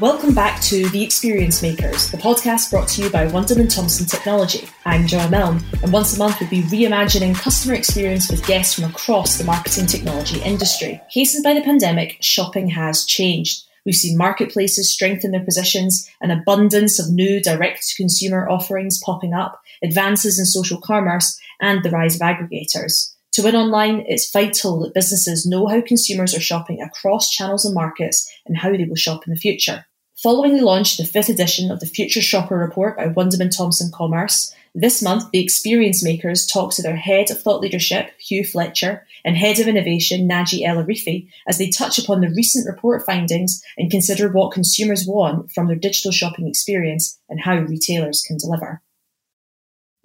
Welcome back to The Experience Makers, the podcast brought to you by Wunderman Thompson Technology. I'm Gemma Milne, and once a month we'll be reimagining customer experience with guests from across the marketing technology industry. Hastened by the pandemic, shopping has changed. We've seen marketplaces strengthen their positions, an abundance of new direct to consumer offerings popping up, advances in social commerce, and the rise of aggregators. To win online, it's vital that businesses know how consumers are shopping across channels and markets and how they will shop in the future. Following the launch of the fifth edition of the Future Shopper Report by Wunderman Thompson Commerce, this month the Experience Makers talk to their Head of Thought Leadership, Hugh Fletcher, and Head of Innovation, Naji El Arifi, as they touch upon the recent report findings and consider what consumers want from their digital shopping experience and how retailers can deliver.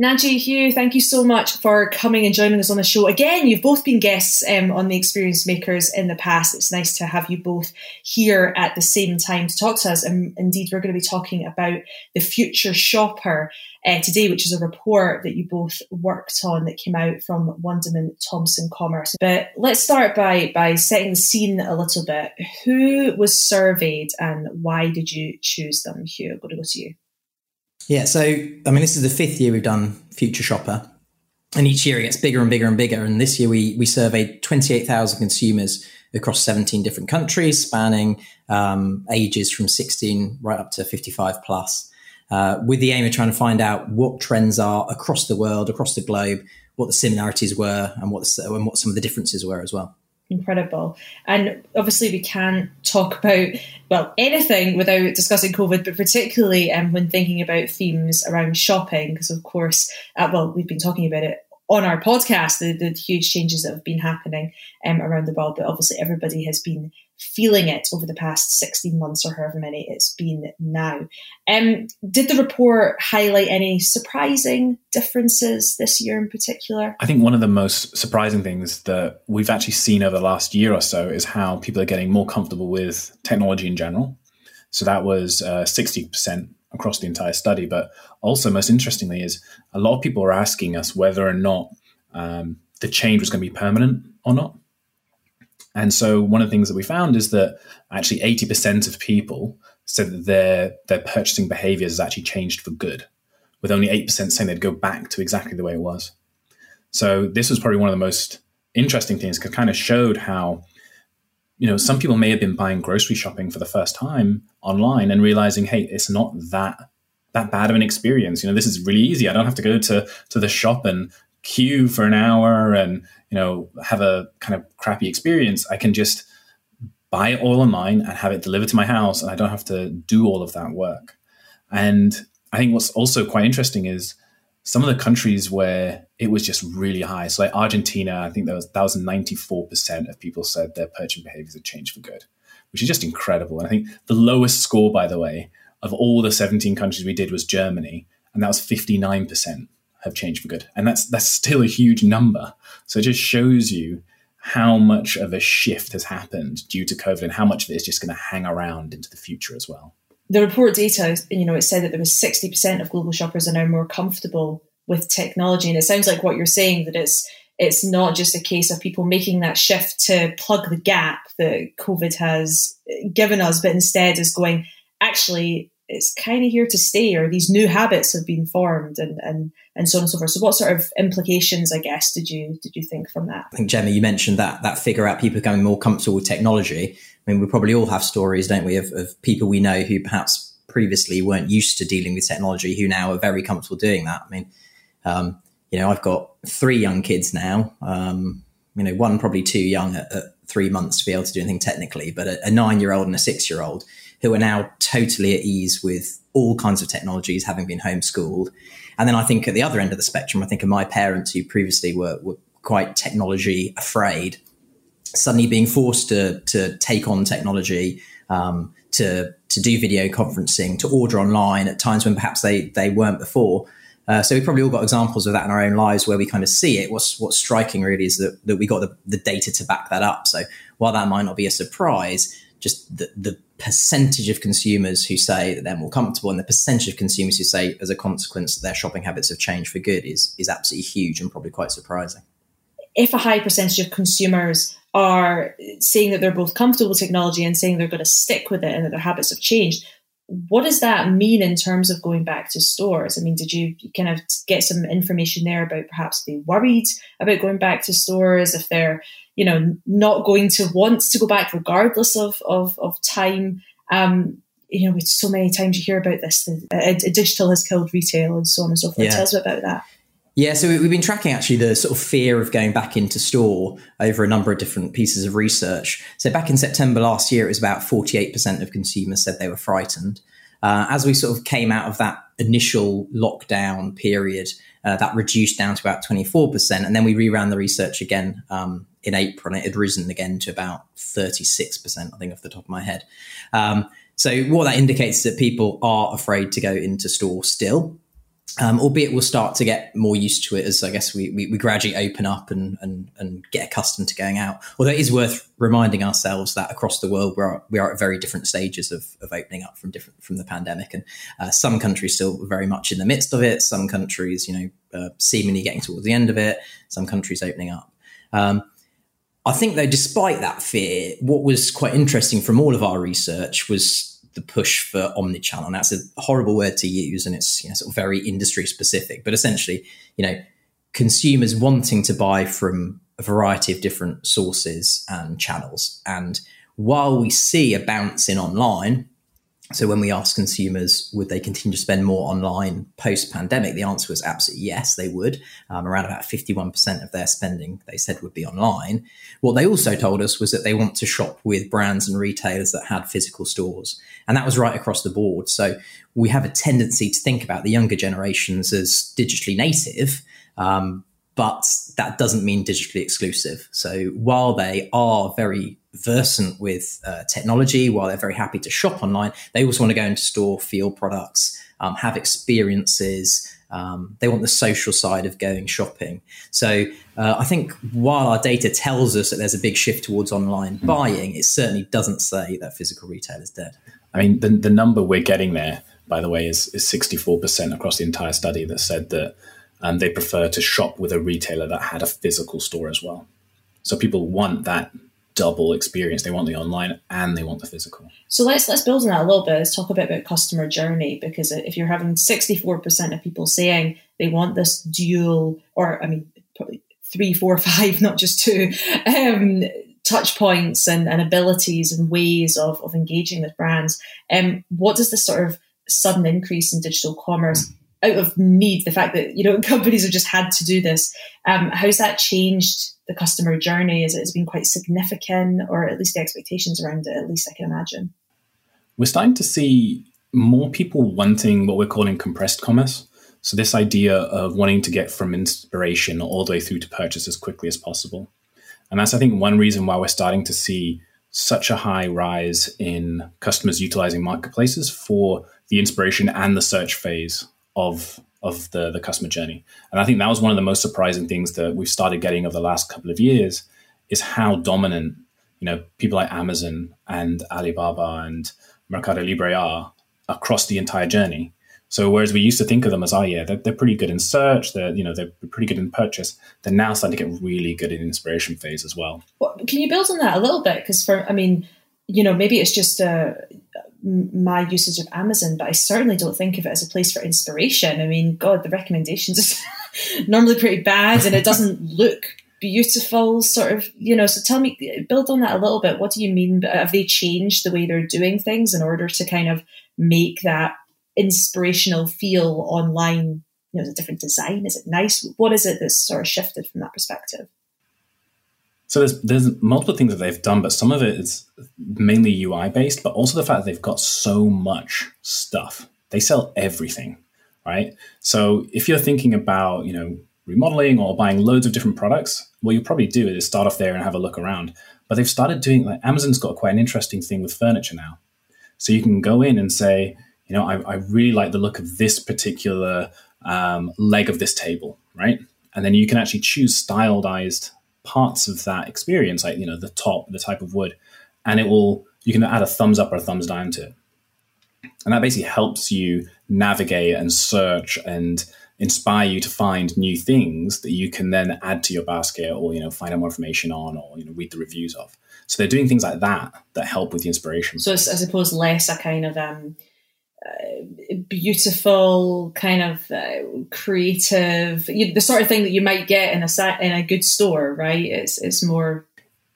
Naji, Hugh, thank you so much for coming and joining us on the show. Again, you've both been guests um, on the Experience Makers in the past. It's nice to have you both here at the same time to talk to us. And indeed, we're going to be talking about the future shopper uh, today, which is a report that you both worked on that came out from Wunderman Thompson Commerce. But let's start by by setting the scene a little bit. Who was surveyed and why did you choose them? Hugh, I'm going to go to you. Yeah, so I mean, this is the fifth year we've done Future Shopper, and each year it gets bigger and bigger and bigger. And this year we we surveyed twenty eight thousand consumers across seventeen different countries, spanning um, ages from sixteen right up to fifty five plus, uh, with the aim of trying to find out what trends are across the world, across the globe, what the similarities were, and what the, and what some of the differences were as well incredible. And obviously, we can't talk about well anything without discussing COVID, but particularly um, when thinking about themes around shopping, because of course, uh, well, we've been talking about it on our podcast, the, the huge changes that have been happening um, around the world, but obviously everybody has been feeling it over the past 16 months or however many it's been now. Um, did the report highlight any surprising differences this year in particular? I think one of the most surprising things that we've actually seen over the last year or so is how people are getting more comfortable with technology in general. So that was uh, 60% across the entire study. But also, most interestingly, is a lot of people are asking us whether or not um, the change was going to be permanent or not. And so one of the things that we found is that actually 80% of people said that their their purchasing behaviors has actually changed for good, with only 8% saying they'd go back to exactly the way it was. So this was probably one of the most interesting things because kind of showed how you know some people may have been buying grocery shopping for the first time online and realizing hey it's not that that bad of an experience you know this is really easy i don't have to go to to the shop and queue for an hour and you know have a kind of crappy experience i can just buy it all online and have it delivered to my house and i don't have to do all of that work. And i think what's also quite interesting is some of the countries where it was just really high. So like argentina i think that was that was 94% of people said their purchasing behaviors had changed for good which is just incredible. And i think the lowest score by the way of all the 17 countries we did was germany and that was 59% have changed for good. And that's that's still a huge number. So it just shows you how much of a shift has happened due to COVID and how much of it is just going to hang around into the future as well. The report data, you know, it said that there was 60% of global shoppers are now more comfortable with technology. And it sounds like what you're saying that it's it's not just a case of people making that shift to plug the gap that COVID has given us, but instead is going, actually, it's kind of here to stay, or these new habits have been formed, and and and so on and so forth. So, what sort of implications, I guess, did you did you think from that? I think Gemma, you mentioned that that figure out people becoming more comfortable with technology. I mean, we probably all have stories, don't we, of, of people we know who perhaps previously weren't used to dealing with technology, who now are very comfortable doing that. I mean, um, you know, I've got three young kids now. Um, you know, one probably too young at, at, three months to be able to do anything technically, but a, a nine year old and a six year old who are now totally at ease with all kinds of technologies, having been homeschooled. And then I think at the other end of the spectrum, I think of my parents who previously were, were quite technology afraid, suddenly being forced to, to take on technology, um, to, to do video conferencing, to order online at times when perhaps they, they weren't before. Uh, so we probably all got examples of that in our own lives where we kind of see it. What's what's striking really is that, that we got the, the data to back that up. So while that might not be a surprise, just the, the percentage of consumers who say that they're more comfortable and the percentage of consumers who say as a consequence their shopping habits have changed for good is is absolutely huge and probably quite surprising. If a high percentage of consumers are saying that they're both comfortable with technology and saying they're going to stick with it and that their habits have changed. What does that mean in terms of going back to stores? I mean, did you kind of get some information there about perhaps being worried about going back to stores if they're, you know, not going to want to go back regardless of of, of time? Um, you know, so many times you hear about this, the, digital has killed retail and so on and so forth. Yeah. Tell us about that. Yeah, so we've been tracking actually the sort of fear of going back into store over a number of different pieces of research. So back in September last year, it was about 48% of consumers said they were frightened. Uh, as we sort of came out of that initial lockdown period, uh, that reduced down to about 24%. And then we reran the research again um, in April, and it had risen again to about 36%, I think, off the top of my head. Um, so what that indicates is that people are afraid to go into store still. Um, albeit we'll start to get more used to it as I guess we, we, we, gradually open up and, and, and get accustomed to going out. Although it is worth reminding ourselves that across the world we are, we are at very different stages of, of opening up from different from the pandemic, and uh, some countries still very much in the midst of it. Some countries, you know, uh, seemingly getting towards the end of it. Some countries opening up. Um, I think though, despite that fear, what was quite interesting from all of our research was the push for omnichannel. And that's a horrible word to use, and it's you know, sort of very industry specific. But essentially, you know, consumers wanting to buy from a variety of different sources and channels. And while we see a bounce in online, so when we asked consumers, would they continue to spend more online post pandemic? The answer was absolutely yes, they would. Um, around about 51% of their spending, they said, would be online. What they also told us was that they want to shop with brands and retailers that had physical stores. And that was right across the board. So we have a tendency to think about the younger generations as digitally native. Um, but that doesn't mean digitally exclusive. So while they are very versant with uh, technology, while they're very happy to shop online, they also want to go into store, feel products, um, have experiences. Um, they want the social side of going shopping. So uh, I think while our data tells us that there's a big shift towards online hmm. buying, it certainly doesn't say that physical retail is dead. I mean, the, the number we're getting there, by the way, is, is 64% across the entire study that said that um, they prefer to shop with a retailer that had a physical store as well. So people want that double experience. They want the online and they want the physical. So let's let's build on that a little bit. Let's talk a bit about customer journey because if you're having 64% of people saying they want this dual, or I mean, probably three, four, five, not just two, um, touch points and, and abilities and ways of, of engaging with brands. Um, what does this sort of sudden increase in digital commerce out of need, the fact that you know companies have just had to do this. Um, how's that changed the customer journey? Is it has been quite significant, or at least the expectations around it? At least I can imagine. We're starting to see more people wanting what we're calling compressed commerce. So this idea of wanting to get from inspiration all the way through to purchase as quickly as possible, and that's I think one reason why we're starting to see such a high rise in customers utilizing marketplaces for the inspiration and the search phase of of the the customer journey. And I think that was one of the most surprising things that we've started getting over the last couple of years is how dominant you know people like Amazon and Alibaba and Mercado Libre are across the entire journey. So whereas we used to think of them as, oh yeah, they're, they're pretty good in search, they're you know they're pretty good in purchase, they're now starting to get really good in inspiration phase as well. well can you build on that a little bit? Because for I mean, you know, maybe it's just a my usage of Amazon, but I certainly don't think of it as a place for inspiration. I mean, God, the recommendations are normally pretty bad and it doesn't look beautiful, sort of, you know. So tell me, build on that a little bit. What do you mean? Have they changed the way they're doing things in order to kind of make that inspirational feel online? You know, is it different design? Is it nice? What is it that's sort of shifted from that perspective? So there's there's multiple things that they've done, but some of it is mainly UI based, but also the fact that they've got so much stuff. They sell everything, right? So if you're thinking about, you know, remodeling or buying loads of different products, what you'll probably do is start off there and have a look around. But they've started doing like Amazon's got quite an interesting thing with furniture now. So you can go in and say, you know, I, I really like the look of this particular um, leg of this table, right? And then you can actually choose stylized parts of that experience, like you know the top, the type of wood, and it will you can add a thumbs up or a thumbs down to it, and that basically helps you navigate and search and inspire you to find new things that you can then add to your basket or you know find out more information on or you know read the reviews of. So they're doing things like that that help with the inspiration. So i suppose less a kind of um, beautiful kind of uh, creative you, the sort of thing that you might get in a in a good store right it's it's more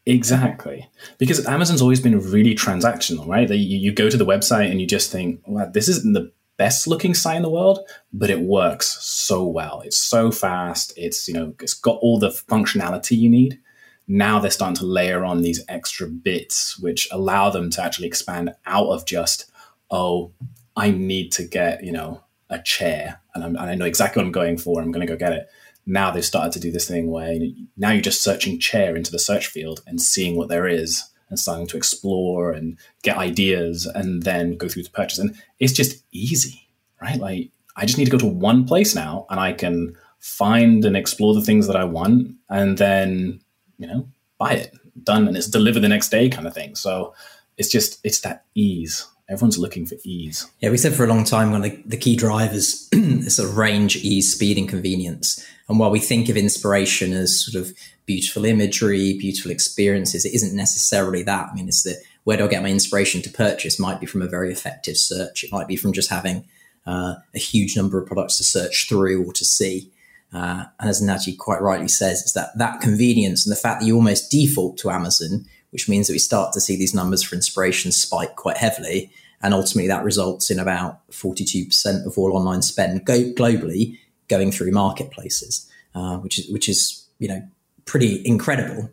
Exactly. Because Amazon's always been really transactional, right? You, you go to the website and you just think, well, this isn't the best looking site in the world, but it works so well. It's so fast. It's, you know, it's got all the functionality you need. Now they're starting to layer on these extra bits, which allow them to actually expand out of just, oh, I need to get, you know, a chair and, and i know exactly what I'm going for. I'm going to go get it now they've started to do this thing where now you're just searching chair into the search field and seeing what there is and starting to explore and get ideas and then go through to purchase. And it's just easy, right? Like I just need to go to one place now and I can find and explore the things that I want and then, you know, buy it, done, and it's delivered the next day kind of thing. So it's just, it's that ease everyone's looking for ease. Yeah, we said for a long time one of the, the key drivers is sort of range, ease, speed, and convenience. And while we think of inspiration as sort of beautiful imagery, beautiful experiences, it isn't necessarily that. I mean, it's that where do I get my inspiration to purchase might be from a very effective search. It might be from just having uh, a huge number of products to search through or to see. Uh, and as Naji quite rightly says, it's that that convenience and the fact that you almost default to Amazon which means that we start to see these numbers for inspiration spike quite heavily. And ultimately, that results in about 42% of all online spend go- globally going through marketplaces, uh, which is which is you know pretty incredible,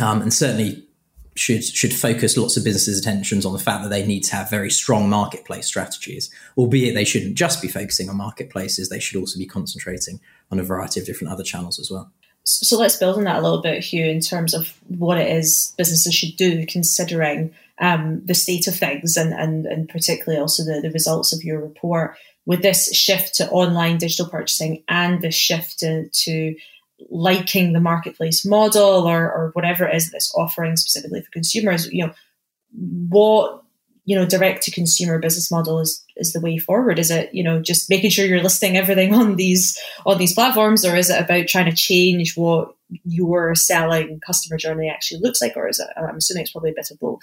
um, and certainly should should focus lots of businesses' attentions on the fact that they need to have very strong marketplace strategies. Albeit they shouldn't just be focusing on marketplaces; they should also be concentrating on a variety of different other channels as well. So let's build on that a little bit, Hugh, in terms of what it is businesses should do, considering um, the state of things and, and, and particularly also the, the results of your report. With this shift to online digital purchasing and this shift to, to liking the marketplace model or, or whatever it is that's offering specifically for consumers, you know, what you know direct to consumer business model is is the way forward? Is it you know just making sure you're listing everything on these on these platforms or is it about trying to change what your selling customer journey actually looks like or is it i'm assuming it's probably a bit of both.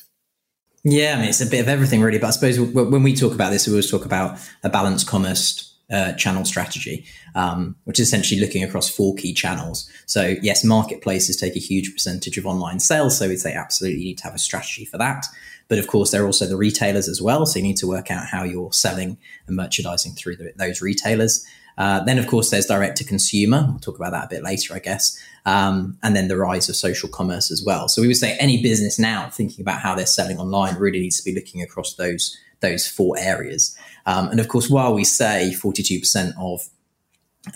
Yeah i mean it's a bit of everything really but i suppose when we talk about this we always talk about a balanced commerce uh, channel strategy, um, which is essentially looking across four key channels. So, yes, marketplaces take a huge percentage of online sales. So, we'd say absolutely you need to have a strategy for that. But of course, there are also the retailers as well. So, you need to work out how you're selling and merchandising through the, those retailers. Uh, then, of course, there's direct to consumer. We'll talk about that a bit later, I guess. Um, and then the rise of social commerce as well. So we would say any business now thinking about how they're selling online really needs to be looking across those those four areas. Um, and of course, while we say 42% of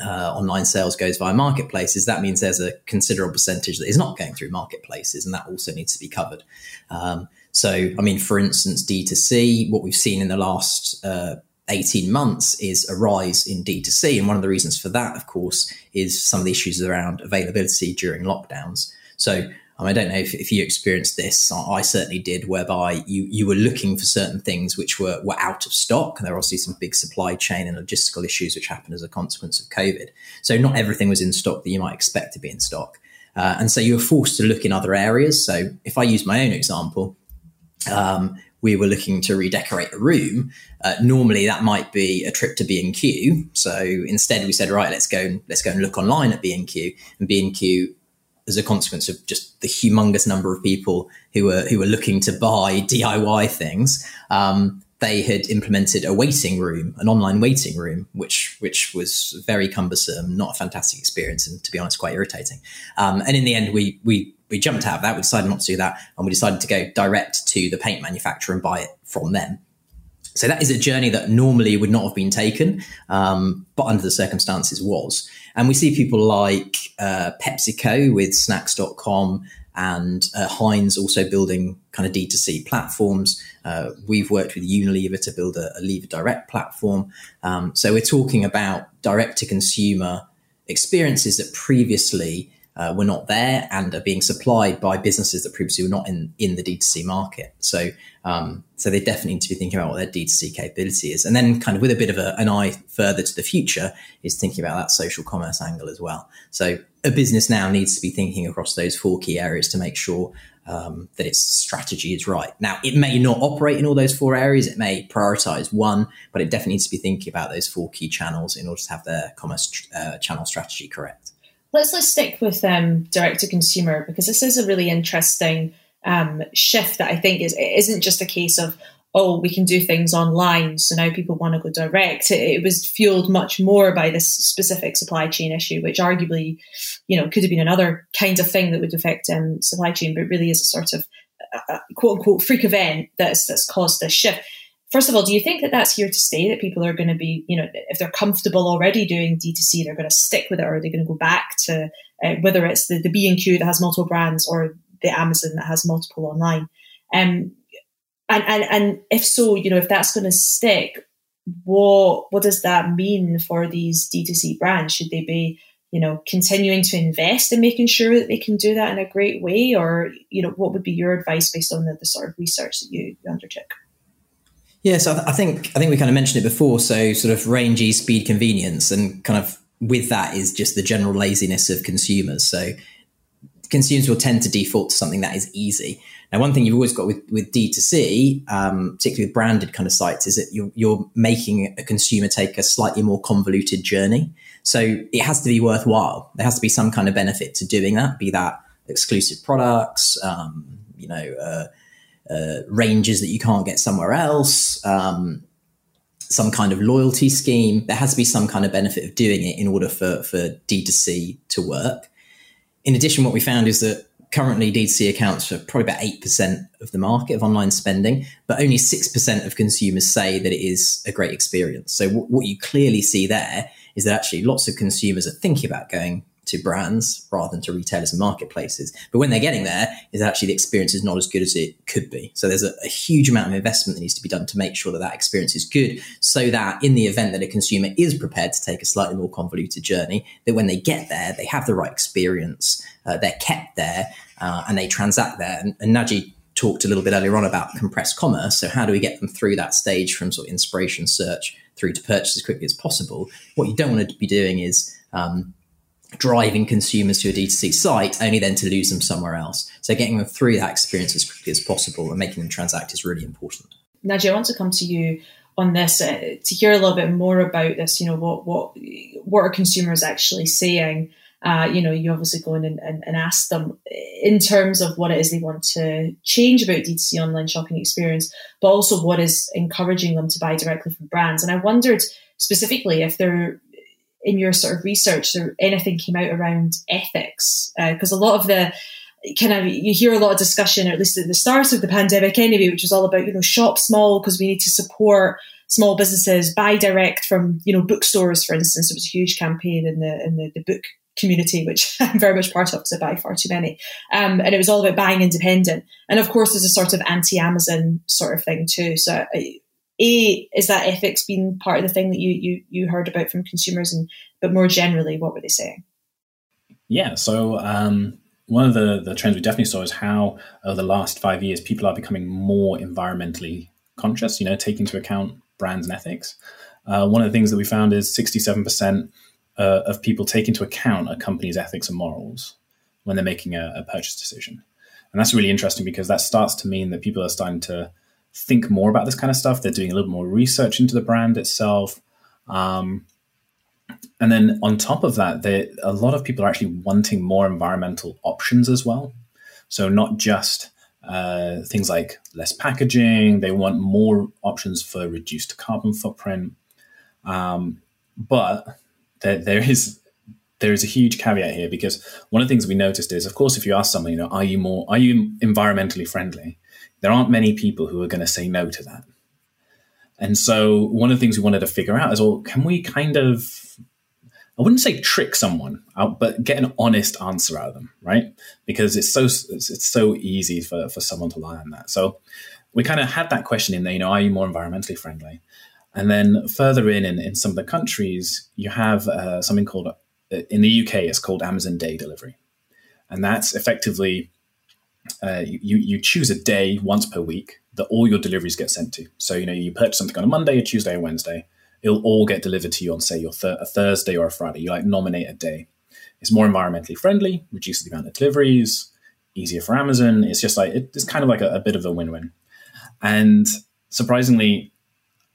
uh, online sales goes via marketplaces, that means there's a considerable percentage that is not going through marketplaces, and that also needs to be covered. Um, so, I mean, for instance, D2C, what we've seen in the last uh, 18 months is a rise in D2C. And one of the reasons for that, of course, is some of the issues around availability during lockdowns. So, I don't know if, if you experienced this. I certainly did, whereby you, you were looking for certain things which were, were out of stock. And There were obviously some big supply chain and logistical issues which happened as a consequence of COVID. So not everything was in stock that you might expect to be in stock. Uh, and so you were forced to look in other areas. So if I use my own example, um, we were looking to redecorate a room. Uh, normally, that might be a trip to B and Q. So instead, we said, right, let's go let's go and look online at B and Q. And B and Q as a consequence of just the humongous number of people who were who were looking to buy DIY things. Um, they had implemented a waiting room, an online waiting room, which which was very cumbersome, not a fantastic experience, and to be honest, quite irritating. Um, and in the end, we we we jumped out of that. We decided not to do that, and we decided to go direct to the paint manufacturer and buy it from them. So that is a journey that normally would not have been taken, um, but under the circumstances was. And we see people like uh, PepsiCo with snacks.com and uh, Heinz also building kind of D2C platforms. Uh, we've worked with Unilever to build a, a Lever Direct platform. Um, so we're talking about direct to consumer experiences that previously uh, were not there and are being supplied by businesses that previously were not in, in the D2C market. So, um, so they definitely need to be thinking about what their D2C capability is. And then kind of with a bit of a, an eye further to the future is thinking about that social commerce angle as well. So a business now needs to be thinking across those four key areas to make sure um, that its strategy is right. Now, it may not operate in all those four areas. It may prioritize one, but it definitely needs to be thinking about those four key channels in order to have their commerce uh, channel strategy correct. Let's let's stick with um, direct to consumer because this is a really interesting um, shift that I think is it isn't just a case of oh we can do things online so now people want to go direct. It, it was fueled much more by this specific supply chain issue, which arguably you know could have been another kind of thing that would affect um, supply chain, but really is a sort of uh, quote unquote freak event that's that's caused this shift first of all, do you think that that's here to stay? That people are going to be, you know, if they're comfortable already doing D2C, they're going to stick with it, or are they going to go back to uh, whether it's the, the B and Q that has multiple brands or the Amazon that has multiple online? Um, and and and if so, you know, if that's going to stick, what what does that mean for these D2C brands? Should they be you know, continuing to invest in making sure that they can do that in a great way, or you know, what would be your advice based on the, the sort of research that you, you undertook? Yeah, so I think I think we kind of mentioned it before. So sort of rangy, speed, convenience, and kind of with that is just the general laziness of consumers. So consumers will tend to default to something that is easy. Now, one thing you've always got with, with D2C, um, particularly with branded kind of sites, is that you're, you're making a consumer take a slightly more convoluted journey. So it has to be worthwhile. There has to be some kind of benefit to doing that, be that exclusive products, um, you know, uh, uh, ranges that you can't get somewhere else, um, some kind of loyalty scheme. There has to be some kind of benefit of doing it in order for, for D2C to work. In addition, what we found is that currently D2C accounts for probably about 8% of the market of online spending, but only 6% of consumers say that it is a great experience. So, w- what you clearly see there is that actually lots of consumers are thinking about going to brands rather than to retailers and marketplaces. But when they're getting there, is actually the experience is not as good as it could be. So there's a, a, huge amount of investment that needs to be done to make sure that that experience is good, so that in the event that a consumer is prepared to take a slightly more convoluted journey, that when they get there, they have the right experience, uh, they're kept there, uh, and they transact there. And, and Naji talked a little bit earlier on about compressed commerce. So how do we get them through that stage from sort of inspiration search through to purchase as quickly as possible? What you don't want to be doing is um, driving consumers to a D2C site, only then to lose them somewhere else. So getting them through that experience as quickly as possible and making them transact is really important. Naji, I want to come to you on this uh, to hear a little bit more about this. You know, what what what are consumers actually saying? Uh, you know, you obviously go in and, and, and, ask them in terms of what it is they want to change about D2C online shopping experience, but also what is encouraging them to buy directly from brands. And I wondered specifically if there in your sort of research or anything came out around ethics? Because uh, a lot of the kind of you hear a lot of discussion, or at least at the start of the pandemic anyway, which was all about you know shop small because we need to support small businesses, buy direct from you know bookstores, for instance. It was a huge campaign in the in the, the book community, which I'm very much part of because I buy far too many. Um, and it was all about buying independent. And of course, there's a sort of anti-Amazon sort of thing too. So a is that ethics been part of the thing that you you you heard about from consumers? And but more generally what were they saying? Yeah so um, one of the the trends we definitely saw is how over the last five years people are becoming more environmentally conscious you know taking into account brands and ethics. Uh, one of the things that we found is 67% uh, of people take into account a company's ethics and morals when they're making a, a purchase decision. And that's really interesting because that starts to mean that people are starting to think more about this kind of stuff. They're doing a little more research into the brand itself. Um, and then on top of that, a lot of people are actually wanting more environmental options as well. So not just uh, things like less packaging, they want more options for reduced carbon footprint. Um, but there, there is there is a huge caveat here because one of the things we noticed is, of course, if you ask someone, you know, are you more are you environmentally friendly? There aren't many people who are going to say no to that. And so one of the things we wanted to figure out is, well, can we kind of, I wouldn't say trick someone out, but get an honest answer out of them, right? Because it's so it's, it's so easy for, for someone to lie on that. So we kind of had that question in there, you know, are you more environmentally friendly? And then further in, in, in some of the countries, you have uh, something called, uh, in the UK, it's called Amazon Day Delivery. and that's effectively uh, you you choose a day once per week that all your deliveries get sent to. So you know you purchase something on a Monday, a Tuesday, a Wednesday. It'll all get delivered to you on say your th- a Thursday or a Friday. You like nominate a day. It's more environmentally friendly, reduces the amount of deliveries, easier for Amazon. It's just like it's kind of like a, a bit of a win-win. And surprisingly,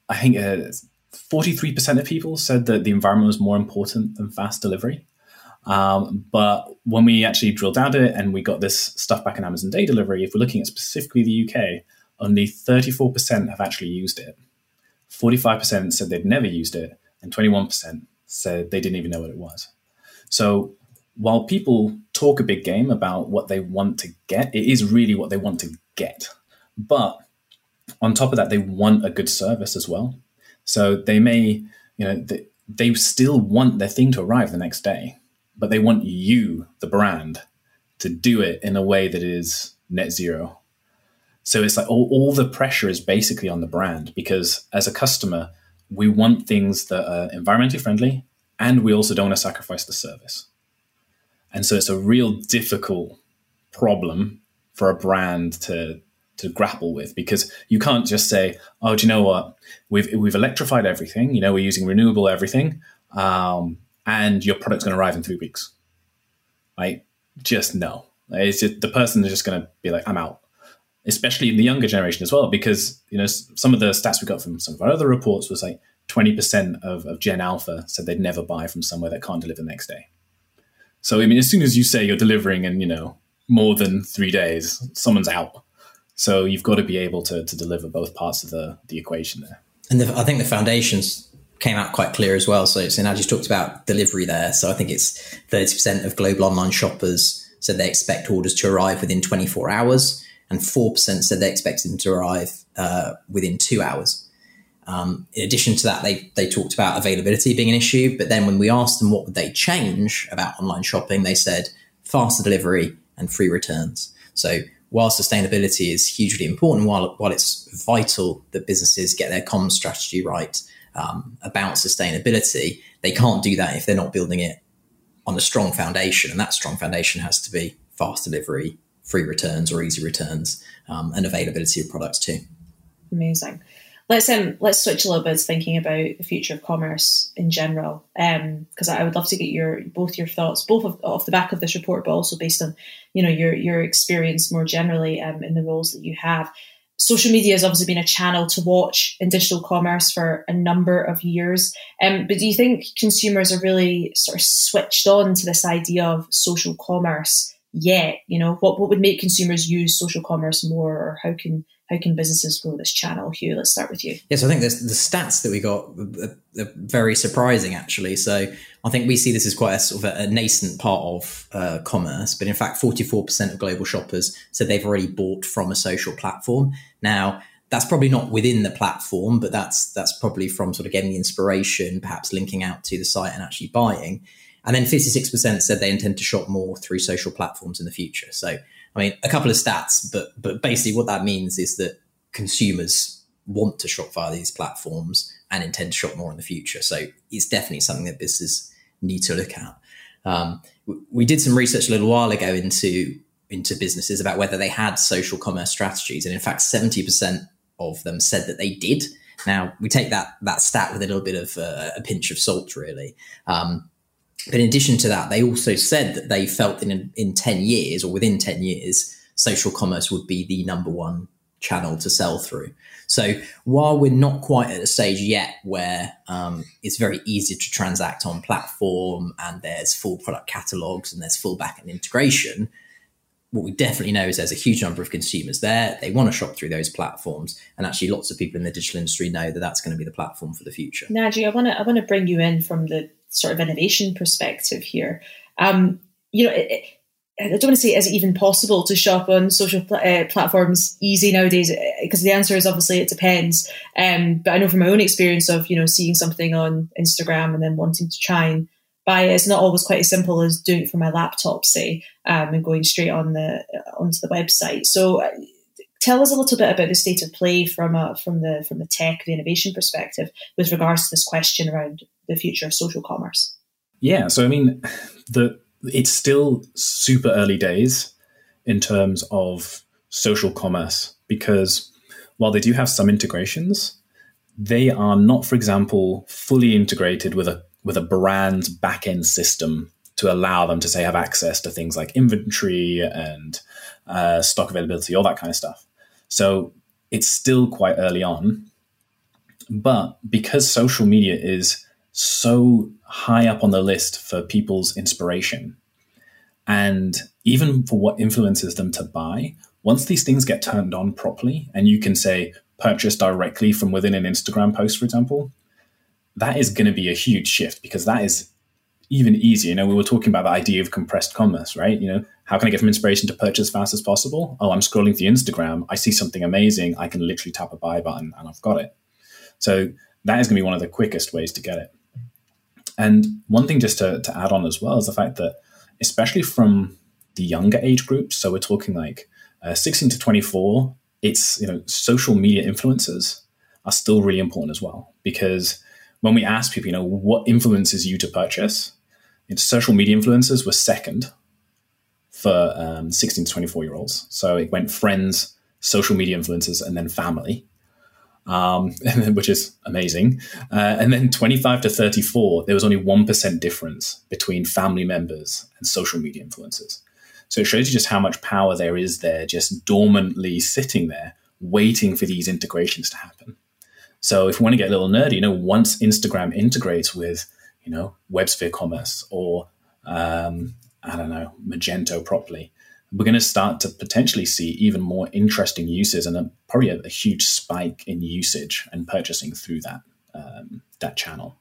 I think uh, forty-three percent of people said that the environment was more important than fast delivery. Um, but when we actually drilled down it and we got this stuff back in Amazon Day Delivery, if we're looking at specifically the UK, only 34% have actually used it. 45% said they'd never used it, and 21% said they didn't even know what it was. So while people talk a big game about what they want to get, it is really what they want to get. But on top of that, they want a good service as well. So they may, you know, they, they still want their thing to arrive the next day but they want you, the brand, to do it in a way that is net zero. So it's like all, all the pressure is basically on the brand because as a customer, we want things that are environmentally friendly and we also don't want to sacrifice the service. And so it's a real difficult problem for a brand to to grapple with because you can't just say, "Oh, do you know what? We've we've electrified everything. You know, we're using renewable everything. Um, and your product's going to arrive in three weeks. Like, just no. It's just, the person is just going to be like, I'm out. Especially in the younger generation as well, because you know some of the stats we got from some of our other reports was like 20% of, of Gen Alpha said they'd never buy from somewhere that can't deliver the next day. So I mean, as soon as you say you're delivering in you know more than three days, someone's out. So you've got to be able to to deliver both parts of the the equation there. And the, I think the foundations came out quite clear as well. So, so just talked about delivery there. So I think it's 30% of global online shoppers said they expect orders to arrive within 24 hours, and 4% said they expect them to arrive uh, within two hours. Um, in addition to that, they, they talked about availability being an issue. But then when we asked them what would they change about online shopping, they said faster delivery and free returns. So while sustainability is hugely important, while, while it's vital that businesses get their comms strategy right, um, about sustainability, they can't do that if they're not building it on a strong foundation. And that strong foundation has to be fast delivery, free returns or easy returns, um, and availability of products too. Amazing. Let's um let's switch a little bit to thinking about the future of commerce in general. Um, because I would love to get your both your thoughts, both of, off the back of this report, but also based on you know your your experience more generally um, in the roles that you have social media has obviously been a channel to watch in digital commerce for a number of years. Um, but do you think consumers are really sort of switched on to this idea of social commerce yet? You know, what, what would make consumers use social commerce more, or how can how can businesses grow this channel? Hugh, let's start with you. Yes, I think the stats that we got are very surprising, actually. So I think we see this as quite a sort of a, nascent part of uh, commerce, but in fact, 44% of global shoppers said they've already bought from a social platform. Now, that's probably not within the platform, but that's that's probably from sort of getting the inspiration, perhaps linking out to the site and actually buying. And then 56% said they intend to shop more through social platforms in the future. So I mean, a couple of stats, but but basically what that means is that consumers want to shop via these platforms and intend to shop more in the future. So it's definitely something that businesses need to look at. Um, we did some research a little while ago into into businesses about whether they had social commerce strategies, and in fact, seventy percent of them said that they did. Now we take that that stat with a little bit of uh, a pinch of salt, really. Um, but in addition to that, they also said that they felt in in ten years or within ten years, social commerce would be the number one channel to sell through. So while we're not quite at a stage yet where um, it's very easy to transact on platform and there's full product catalogs and there's full backend integration, what we definitely know is there's a huge number of consumers there. They want to shop through those platforms, and actually, lots of people in the digital industry know that that's going to be the platform for the future. Naji, I want to I want to bring you in from the sort of innovation perspective here. Um, you know, it, I don't want to say is it even possible to shop on social pl- uh, platforms easy nowadays because the answer is obviously it depends. Um, but I know from my own experience of you know seeing something on Instagram and then wanting to try and buy it, it's not always quite as simple as doing it from my laptop, say, um, and going straight on the onto the website. So. Tell us a little bit about the state of play from a, from the from the tech, the innovation perspective, with regards to this question around the future of social commerce. Yeah, so I mean, the it's still super early days in terms of social commerce because while they do have some integrations, they are not, for example, fully integrated with a with a brand's backend system to allow them to say have access to things like inventory and uh, stock availability, all that kind of stuff. So it's still quite early on, but because social media is so high up on the list for people's inspiration, and even for what influences them to buy, once these things get turned on properly, and you can say purchase directly from within an Instagram post, for example, that is going to be a huge shift because that is even easier. You know, we were talking about the idea of compressed commerce, right? You know, how can I get from inspiration to purchase as fast as possible? Oh, I'm scrolling through Instagram. I see something amazing. I can literally tap a buy button and I've got it. So that is going to be one of the quickest ways to get it. And one thing just to, to add on as well is the fact that, especially from the younger age groups, so we're talking like uh, 16 to 24, it's, you know, social media influencers are still really important as well. Because when we ask people, you know, what influences you to purchase, social media influencers were second for um, 16 to 24 year olds. So it went friends, social media influencers, and then family um, which is amazing. Uh, and then 25 to 34, there was only 1% difference between family members and social media influencers. So it shows you just how much power there is there, just dormantly sitting there, waiting for these integrations to happen. So if we want to get a little nerdy, you know, once Instagram integrates with, you know, WebSphere Commerce or, um, I don't know, Magento properly, we're going to start to potentially see even more interesting uses and a, probably a, a, huge spike in usage and purchasing through that um, that channel.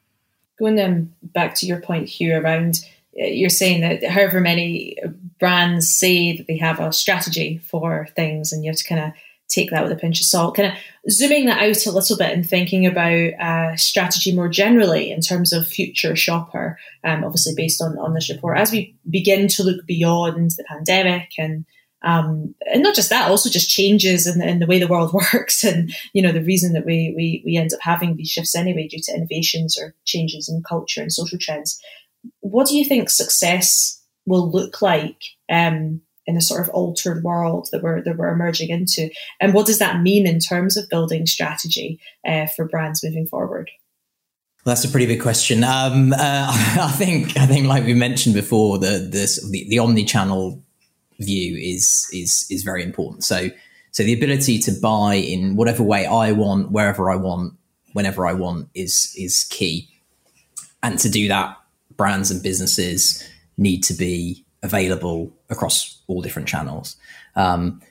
Going um, back to your point, Hugh, around uh, you're saying that however many brands say that they have a strategy for things, and you have to kind of take that with a pinch of salt. Kind of zooming that out a little bit and thinking about uh, strategy more generally in terms of future shopper, um, obviously based on, on this report, as we begin to look beyond the pandemic and um, and not just that, also just changes in, in, the way the world works, and you know the reason that we, we we end up having these shifts anyway due to innovations or changes in culture and social trends. What do you think success will look like um, in a sort of altered world that we're that we're emerging into, and what does that mean in terms of building strategy uh, for brands moving forward? Well, that's a pretty big question. Um, uh, I think I think like we mentioned before, the this the, the omni-channel view is is is very important. So so the ability to buy in whatever way I want, wherever I want, whenever I want is is key. And to do that, brands and businesses need to be available across all different channels. Um,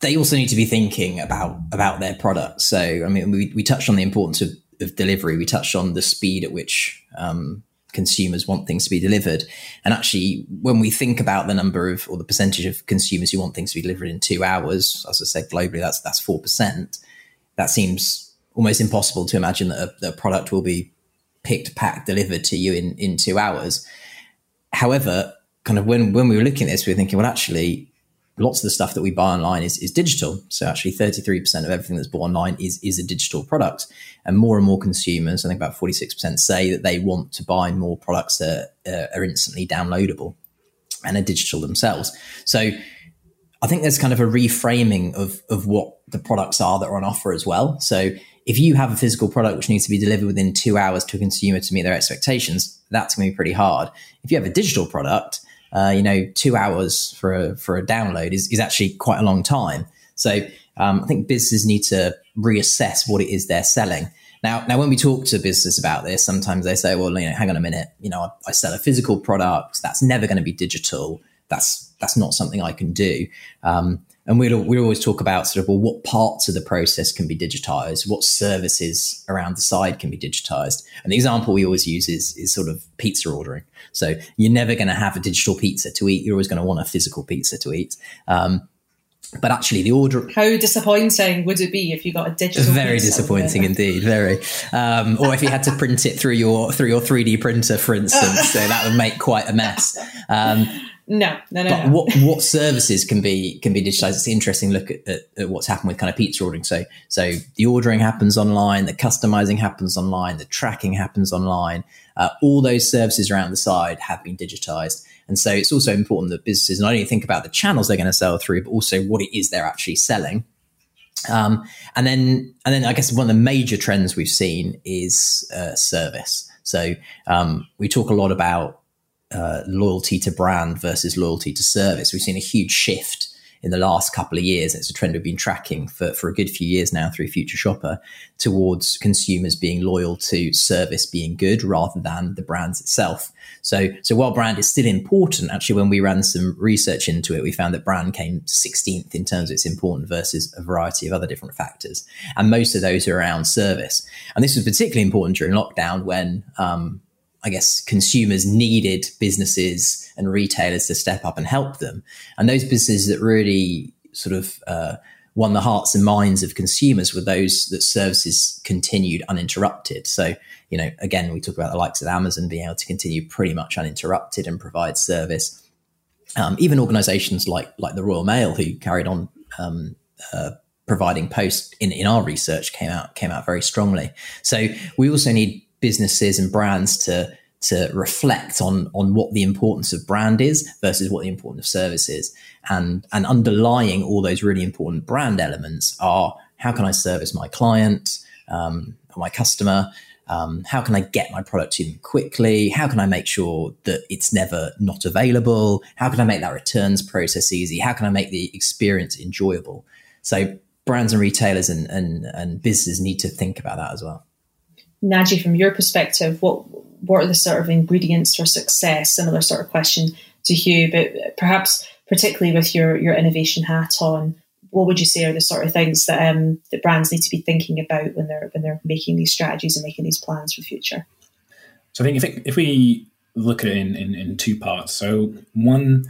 they also need to be thinking about about their products. So, I mean, we, we touched on the importance of, of delivery. We touched on the speed at which um, consumers want things to be delivered. And actually, when we think about the number of or the percentage of consumers who want things to be delivered in two hours, as I said, globally, that's that's four percent. That seems almost impossible to imagine that a, that a product will be picked, packed, delivered to you in in two hours. However, kind of when when we were looking at this, we were thinking, well, actually, lots of the stuff that we buy online is, is digital. So actually, 33% of everything that's bought online is, is a digital product. And more and more consumers, I think about 46% say that they want to buy more products that uh, are instantly downloadable and are digital themselves. So I think there's kind of a reframing of, of what the products are that are on offer as well. So if you have a physical product which needs to be delivered within two hours to a consumer to meet their expectations, that's going to be pretty hard. If you have a digital product, uh, you know, two hours for a, for a download is, is actually quite a long time. So um, I think businesses need to reassess what it is they're selling. Now, now, when we talk to businesses about this, sometimes they say, "Well, you know, hang on a minute. You know, I, I sell a physical product. That's never going to be digital. That's that's not something I can do." Um, and we we always talk about sort of well, what parts of the process can be digitized, what services around the side can be digitized. And the example we always use is is sort of pizza ordering. So you're never going to have a digital pizza to eat. You're always going to want a physical pizza to eat. Um, but actually, the order. How disappointing would it be if you got a digital? Pizza? Very disappointing indeed. Very. Um, or if you had to print it through your through your 3D printer, for instance, so that would make quite a mess. Um, No, no, no. But no. what what services can be can be digitized? It's an interesting look at, at, at, what's happened with kind of pizza ordering. So so the ordering happens online, the customizing happens online, the tracking happens online. Uh, all those services around the side have been digitized, and so it's also important that businesses not only think about the channels they're going to sell through, but also what it is they're actually selling. Um, and then and then I guess one of the major trends we've seen is uh, service. So um, we talk a lot about uh, loyalty to brand versus loyalty to service. We've seen a huge shift in the last couple of years. It's a trend we've been tracking for, for a good few years now through Future Shopper towards consumers being loyal to service being good rather than the brands itself. So, so while brand is still important, actually, when we ran some research into it, we found that brand came 16th in terms of its importance versus a variety of other different factors. And most of those are around service. And this was particularly important during lockdown when, um, I guess consumers needed businesses and retailers to step up and help them. And those businesses that really sort of uh, won the hearts and minds of consumers were those that services continued uninterrupted. So, you know, again, we talk about the likes of Amazon being able to continue pretty much uninterrupted and provide service. Um, even organizations like like the Royal Mail, who carried on um, uh, providing post in, in our research, came out came out very strongly. So we also need businesses and brands to to reflect on on what the importance of brand is versus what the importance of service is. And and underlying all those really important brand elements are how can i service my client um, my customer? Um, how can i get my product to them quickly? How can i make sure that it's never not available? How can i make that returns process easy? How can i make the experience enjoyable? So brands and retailers and, and, and businesses need to think about that as well Naji, from your perspective, what what are the sort of ingredients for success? Similar sort of question to Hugh, but perhaps particularly with your your innovation hat on, what would you say are the sort of things that um, that brands need to be thinking about when they're when they're making these strategies and making these plans for the future? So I think if, it, if we look at it in, in, in, two parts, so one,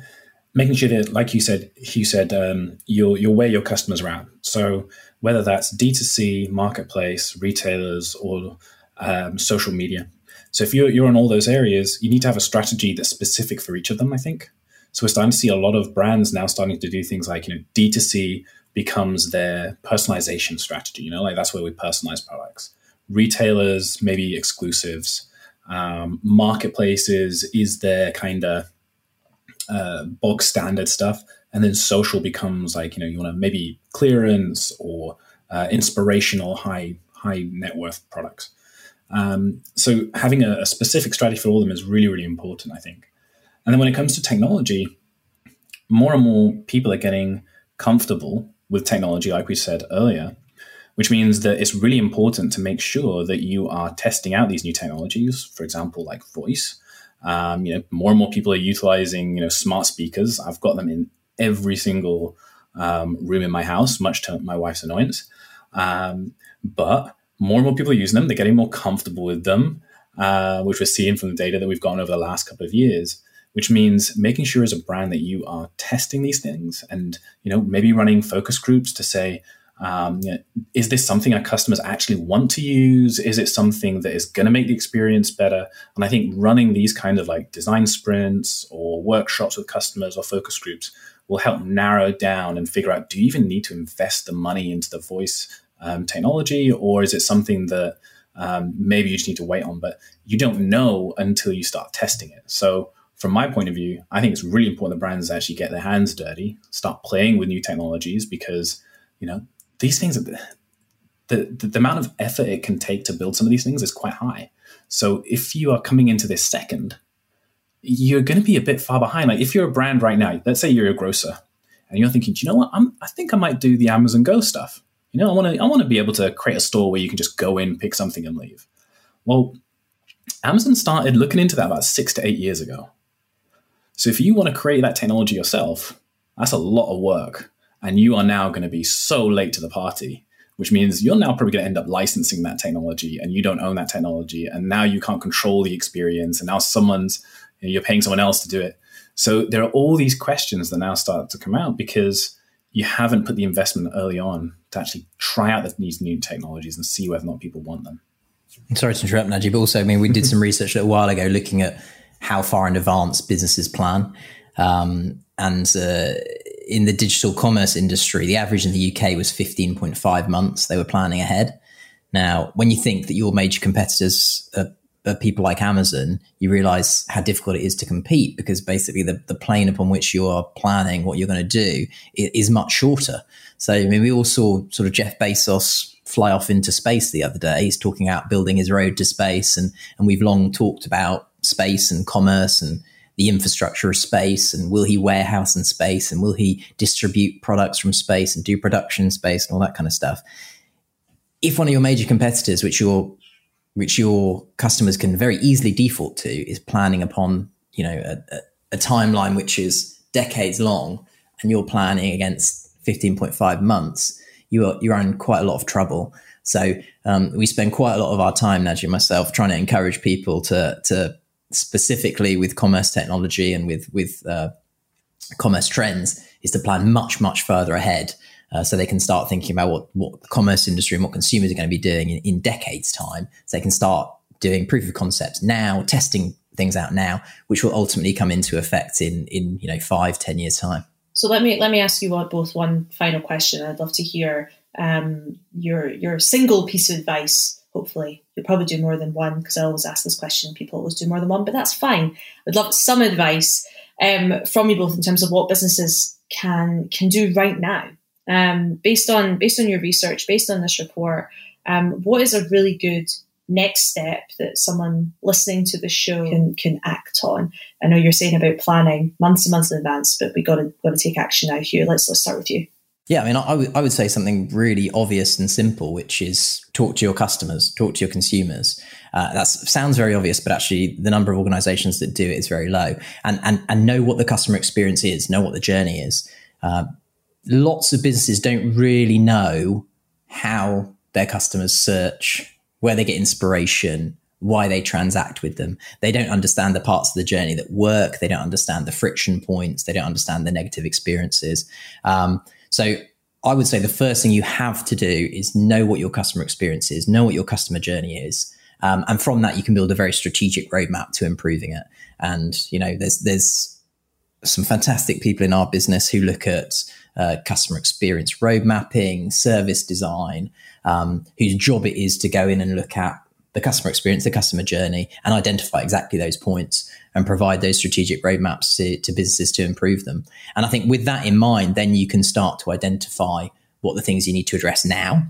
making sure that, like you said, Hugh said, um, you're, you're where your customers are. So whether that's D2C, marketplace, retailers, or um, social media. So if you're, you're in all those areas, you need to have a strategy that's specific for each of them, I think. So we're starting to see a lot of brands now starting to do things like, you know, D2C becomes their personalization strategy, you know, like that's where we personalize products. Retailers, maybe exclusives. Um, marketplaces is their kind of uh, bog standard stuff. And then social becomes like, you know, you want to maybe clearance or uh, inspirational high high net worth products. Um, so having a, a, specific strategy for all of them is really, really important, I think. And then when it comes to technology, more and more people are getting comfortable with technology, like we said earlier, which means that it's really important to make sure that you are testing out these new technologies, for example, like voice. Um, you know, more and more people are utilizing, you know, smart speakers. I've got them in every single um, room in my house, much to my wife's annoyance. Um, but more and more people are using them. They're getting more comfortable with them, uh, which we're seeing from the data that we've gotten over the last couple of years. Which means making sure as a brand that you are testing these things, and you know maybe running focus groups to say, um, you know, is this something our customers actually want to use? Is it something that is going to make the experience better? And I think running these kind of like design sprints or workshops with customers or focus groups will help narrow down and figure out do you even need to invest the money into the voice um, technology, or is it something that um, maybe you just need to wait on? But you don't know until you start testing it. So, from my point of view, I think it's really important that brands actually get their hands dirty, start playing with new technologies, because you know these things are. The, the, the amount of effort it can take to build some of these things is quite high. So if you are coming into this second, you're going to be a bit far behind. Like if you're a brand right now, let's say you're a grocer, and you're thinking, do you know what? I'm, I think I might do the Amazon Go stuff. You know, I want to I want to be able to create a store where you can just go in, pick something, and leave. Well, Amazon started looking into that about six to eight years ago. So if you want to create that technology yourself, that's a lot of work, and you are now going to be so late to the party. Which means you're now probably going to end up licensing that technology, and you don't own that technology, and now you can't control the experience, and now someone's you know, you're paying someone else to do it. So there are all these questions that now start to come out because you haven't put the investment early on to actually try out these new technologies and see whether or not people want them. Sorry to interrupt, Naji, but also, I mean, we did some research a while ago looking at how far in advance businesses plan. Um, and uh, in the digital commerce industry, the average in the UK was 15.5 months they were planning ahead. Now, when you think that your major competitors are, are people like Amazon, you realize how difficult it is to compete because basically the, the plane upon which you are planning what you're going to do is much shorter. So, I mean, we all saw sort of Jeff Bezos fly off into space the other day. He's talking about building his road to space, and, and we've long talked about space and commerce and the infrastructure of space and will he warehouse in space and will he distribute products from space and do production in space and all that kind of stuff if one of your major competitors, which your which your customers can very easily default to, is planning upon you know a, a timeline which is decades long, and you're planning against 15.5 months, you are you're in quite a lot of trouble. So um, we spend quite a lot of our time, Naji and myself, trying to encourage people to to specifically with commerce technology and with with uh, commerce trends is to plan much much further ahead uh, so they can start thinking about what, what the commerce industry and what consumers are going to be doing in, in decades time. So they can start doing proof of concepts now, testing things out now, which will ultimately come into effect in, in, you know, five, ten years time. So let me, let me ask you both one final question. I'd love to hear um, your, your single piece of advice hopefully you'll probably do more than one because I always ask this question. People always do more than one, but that's fine. I'd love some advice um, from you both in terms of what businesses can can do right now um, based on based on your research, based on this report, um, what is a really good next step that someone listening to the show can can act on? I know you're saying about planning months and months in advance, but we got to got to take action now. Hugh, let's let's start with you. Yeah, I mean, I, w- I would say something really obvious and simple, which is talk to your customers, talk to your consumers. Uh, that sounds very obvious, but actually, the number of organizations that do it is very low. And and and know what the customer experience is, know what the journey is. Uh, lots of businesses don't really know how their customers search, where they get inspiration, why they transact with them. They don't understand the parts of the journey that work. They don't understand the friction points. They don't understand the negative experiences. Um, so I would say the first thing you have to do is know what your customer experience is, know what your customer journey is. Um, and from that, you can build a very strategic roadmap to improving it. And, you know, there's, there's some fantastic people in our business who look at uh, customer experience road mapping, service design, um, whose job it is to go in and look at the customer experience, the customer journey, and identify exactly those points and provide those strategic roadmaps to, to businesses to improve them. And I think with that in mind, then you can start to identify what the things you need to address now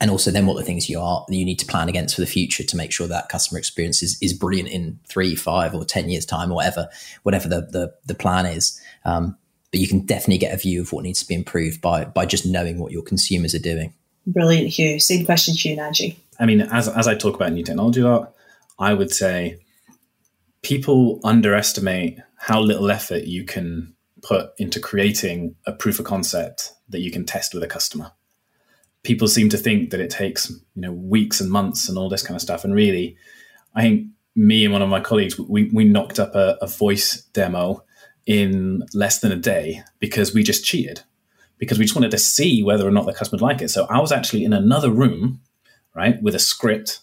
and also then what the things you are you need to plan against for the future to make sure that customer experience is, is brilliant in three five or ten years time or whatever whatever the the, the plan is um, but you can definitely get a view of what needs to be improved by by just knowing what your consumers are doing. Brilliant, Hugh. Same question to you, Naji. I mean, as as I talk about new technology a lot, I would say people underestimate how little effort you can put into creating a proof of concept that you can test with a customer. People seem to think that it takes you know weeks and months and all this kind of stuff, and really, I think me and one of my colleagues we we knocked up a, a voice demo in less than a day because we just cheated because we just wanted to see whether or not the customer would like it. So I was actually in another room, right, with a script,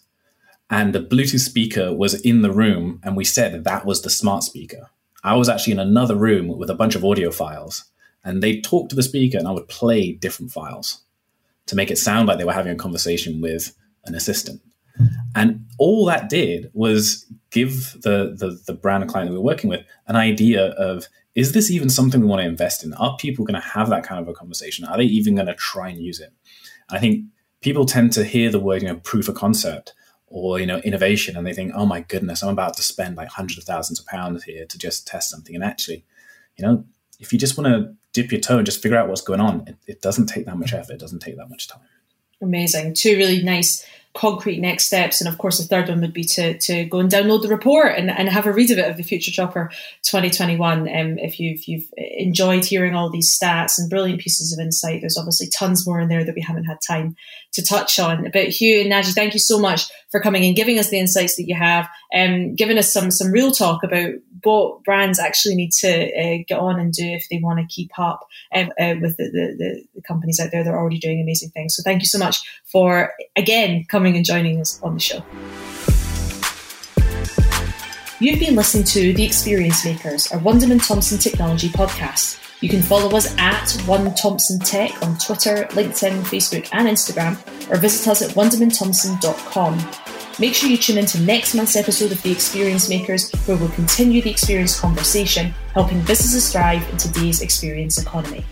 and the Bluetooth speaker was in the room, and we said that that was the smart speaker. I was actually in another room with a bunch of audio files, and they talked to the speaker, and I would play different files to make it sound like they were having a conversation with an assistant. And all that did was give the, the, the brand client that we're working with an idea of is this even something we want to invest in? Are people going to have that kind of a conversation? Are they even going to try and use it? I think people tend to hear the word, you know, proof of concept or you know innovation and they think oh my goodness i'm about to spend like hundreds of thousands of pounds here to just test something and actually you know if you just want to dip your toe and just figure out what's going on it, it doesn't take that much mm. effort it doesn't take that much time amazing two really nice concrete next steps. And of course, the third one would be to, to go and download the report and, and have a read of it of the Future Shopper 2021. Um, if you've, you've enjoyed hearing all these stats and brilliant pieces of insight, there's obviously tons more in there that we haven't had time to touch on. But Hugh and Naji, thank you so much for coming and giving us the insights that you have and um, giving us some, some real talk about what brands actually need to uh, get on and do if they want to keep up um, uh, with the, the, the, companies out there that are already doing amazing things. So thank you so much for, again, coming and joining us on the show. You've been listening to The Experience Makers, our Wunderman Thompson Technology podcast. You can follow us at One Thompson Tech on Twitter, LinkedIn, Facebook, and Instagram, or visit us at wundermanthompson.com. Make sure you tune in to next month's episode of The Experience Makers, where we'll continue the experience conversation, helping businesses thrive in today's experience economy.